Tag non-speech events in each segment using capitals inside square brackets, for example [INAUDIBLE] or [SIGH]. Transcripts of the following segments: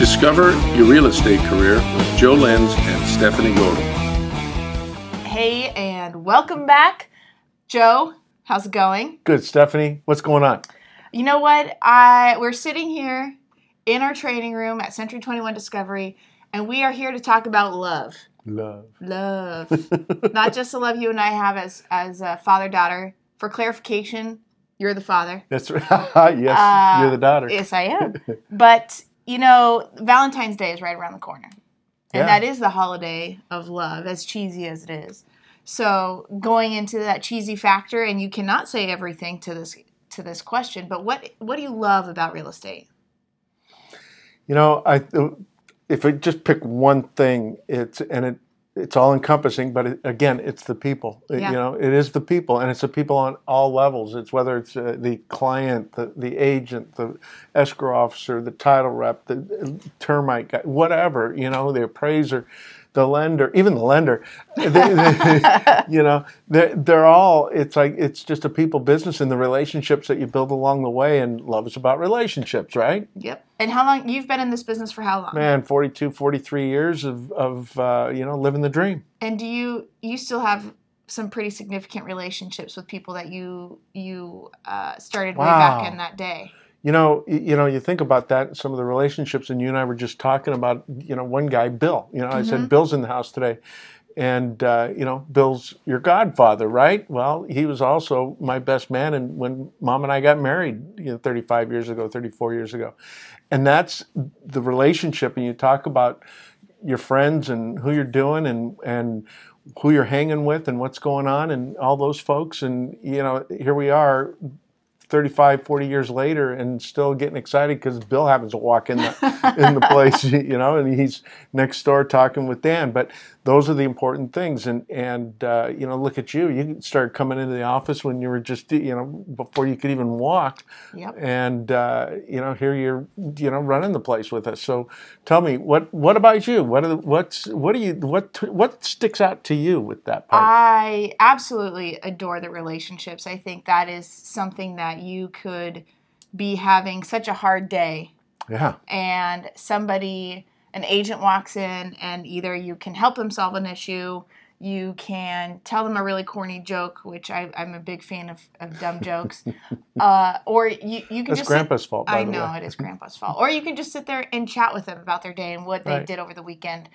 Discover your real estate career with Joe Lenz and Stephanie Gordon. Hey, and welcome back. Joe, how's it going? Good, Stephanie. What's going on? You know what? I we're sitting here in our training room at Century 21 Discovery, and we are here to talk about love. Love. Love. [LAUGHS] Not just the love you and I have as as a father daughter. For clarification, you're the father. That's right. [LAUGHS] yes, Uh, you're the daughter. Yes, I am. but you know, Valentine's Day is right around the corner. And Yeah. that is the holiday of love, as cheesy as it is. So going into that cheesy factor, and you cannot say everything to this to this question, but what what do you love about real estate? You know, I if I just pick one thing, it's and it it's all encompassing, but it, again, it's the people. It- Yeah. You know, it is the people, and it's the people on all levels. It's whether it's uh, the client, the the agent, the escrow officer, the title rep, the uh, termite guy, whatever. You know, the appraiser. The lender, even the lender, they, they- [LAUGHS] you know, they're, they're all. It's like it's just a people business, and the relationships that you build along the way. And love is about relationships, right? Yep. And how long you've been in this business for how long? man 42 43 years of, of uh, you know living the dream And do you you still have some pretty significant relationships with people that you you uh, started way back in that day? You know you know you think about that some of the relationships and you and i were just talking about you know one guy bill. You know i said bill's in the house today. And uh, you know bill's your godfather right? Well he was also my best man and when mom and i got married you know 35 years ago 34 years ago. And that's the relationship and you talk about your friends and who you're doing and and who you're hanging with and what's going on and all those folks. And you know here we are 35 40 years later and still getting excited because bill happens to walk in the in the [LAUGHS] place you know and he's next door talking with dan. But those are the important things. And and uh, you know look at you. You started coming into the office when you were just you know before you could even walk. Yep. and uh, you know here you're you know running the place with us. So tell me what what about you? What are the, what's what do you what what sticks out to you with that part? I absolutely adore the relationships. I think that is something that you could be having such a hard day. Yeah. And somebody an agent walks in and either you can help them solve an issue you can tell them a really corny joke which I, i'm a big fan of, of dumb [LAUGHS] jokes uh, or you, you can that's just sit- grandpa's fault by I the know way it is [LAUGHS] grandpa's fault. Or you can just sit there and chat with them about their day and what they Right. did over the weekend.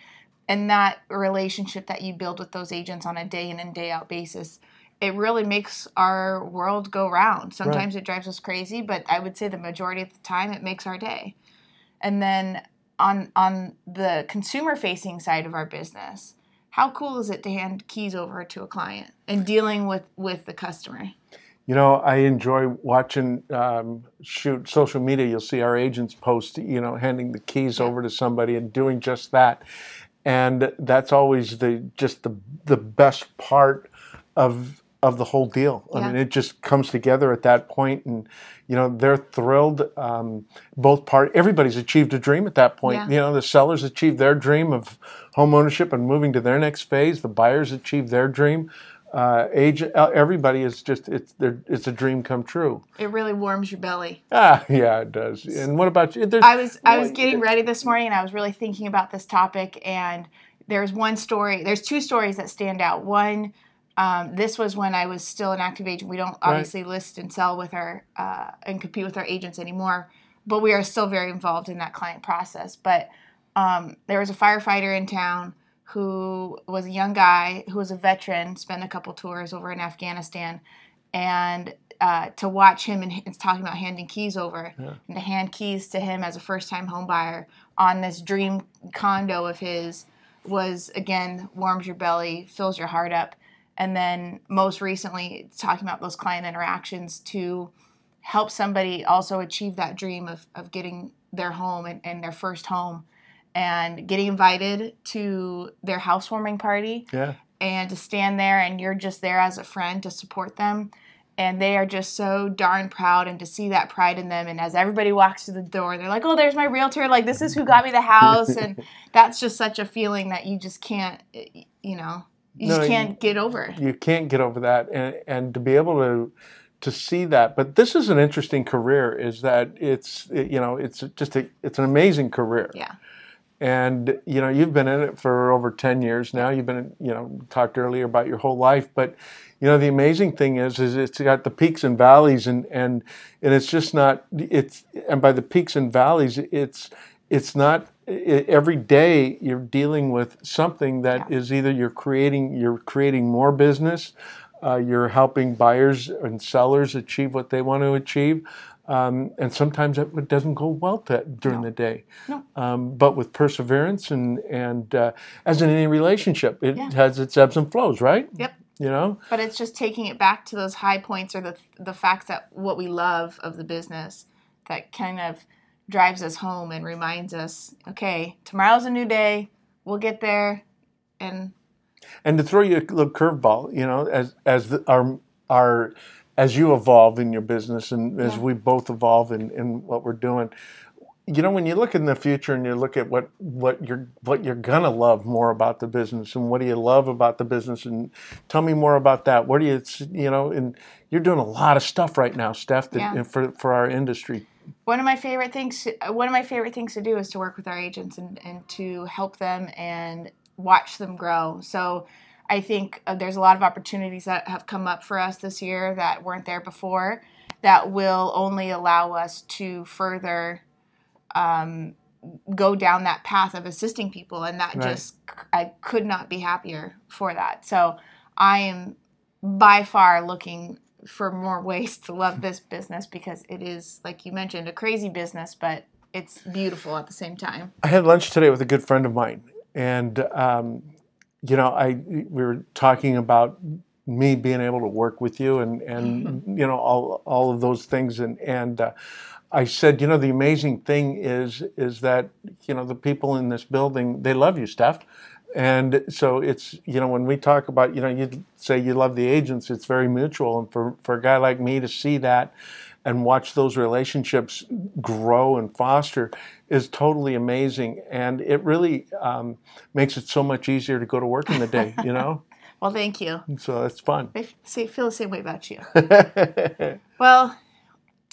And that relationship that you build with those agents on a day in and day out basis, it really makes our world go round. Sometimes it drives us crazy, but I would say the majority of the time it makes our day. And then on on the consumer facing side of our business, how cool is it to hand keys over to a client and dealing with with the customer? You know, I enjoy watching um, shoot social media. You'll see our agents post, you know, handing the keys over to somebody and doing just that, and that's always the just the the best part of of the whole deal. I Yeah. mean, it just comes together at that point, and you know, they're thrilled. Um, both part, everybody's achieved a dream at that point. Yeah. You know, the sellers achieved their dream of home ownership and moving to their next phase. The buyers achieved their dream. Uh, agent, everybody is just it's their, it's a dream come true. It really warms your belly. Ah, yeah, it does. And what about you? There's, I was I was getting ready this morning and I was really thinking about this topic and there's one story there's two stories that stand out. One um, this was when I was still an active agent. We don't obviously list and sell with our uh, and compete with our agents anymore, but we are still very involved in that client process. But um, there was a firefighter in town who was a young guy who was a veteran, spent a couple tours over in Afghanistan, and uh, to watch him and it's talking about handing keys over and to hand keys to him as a first time home buyer on this dream condo of his was again warms your belly, fills your heart up. And then most recently, talking about those client interactions to help somebody also achieve that dream of, of getting their home and, and their first home and getting invited to their housewarming party. Yeah, and to stand there and you're just there as a friend to support them. And they are just so darn proud and to see that pride in them. And as everybody walks through the door they're like oh there's my realtor. Like this is who got me the house. And [LAUGHS] that's just such a feeling that you just can't eh, you know you No, just can't get over you can't get over that, and and to be able to to see that. But this is an interesting career. Is that it's it, you know it's just a it's an amazing career. Yeah. And you know you've been in it for over ten years now. You've been you know talked earlier about your whole life, but you know the amazing thing is is it's got the peaks and valleys and and and it's just not it's and by the peaks and valleys it's it's not every day you're dealing with something that Yeah. is either you're creating you're creating more business uh, you're helping buyers and sellers achieve what they want to achieve um, and sometimes it doesn't go well to, during No. the day No. um, but with perseverance and and uh, as in any relationship it Yeah. has its ebbs and flows right Yep. you know But it's just taking it back to those high points or the the facts that what we love of the business that kind of drives us home and reminds us, okay, tomorrow's a new day. We'll get there, and and to throw you a little curveball, you know, as as the, our our as you evolve in your business and as Yeah. we both evolve in, in what we're doing, you know, when you look in the future and you look at what what you're what you're gonna love more about the business and what do you love about the business and tell me more about that. What do you you know, and you're doing a lot of stuff right now, Steph, that, Yeah. for for our industry. One of my favorite things one of my favorite things to do is to work with our agents and, and to help them and watch them grow so i think uh, there's a lot of opportunities that have come up for us this year that weren't there before that will only allow us to further um, go down that path of assisting people and that Right. just i could not be happier for that so i am by far looking for more ways to love this business because it is like you mentioned a crazy business but it's beautiful at the same time I had lunch today with a good friend of mine, and um, you know, I we were talking about me being able to work with you, and and you know all all of those things, and and uh, I said, you know, the amazing thing is is that you know the people in this building they love you, Steph. And so it's you know when we talk about you know you say you love the agents, it's very mutual, and for for a guy like me to see that and watch those relationships grow and foster is totally amazing. And it really um, makes it so much easier to go to work in the day you know? [LAUGHS] Well thank you. So it's fun. I feel the same way about you. [LAUGHS] Well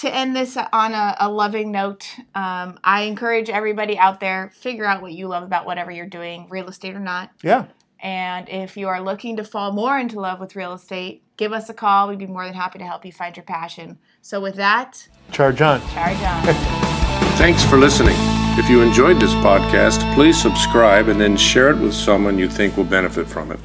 to end this on a, a loving note um, i encourage everybody out there figure out what you love about whatever you're doing real estate or not yeah And if you are looking to fall more into love with real estate, give us a call. We'd be more than happy to help you find your passion. So, with that, charge on charge on. [LAUGHS] Thanks for listening. If you enjoyed this podcast, please subscribe and then share it with someone you think will benefit from it.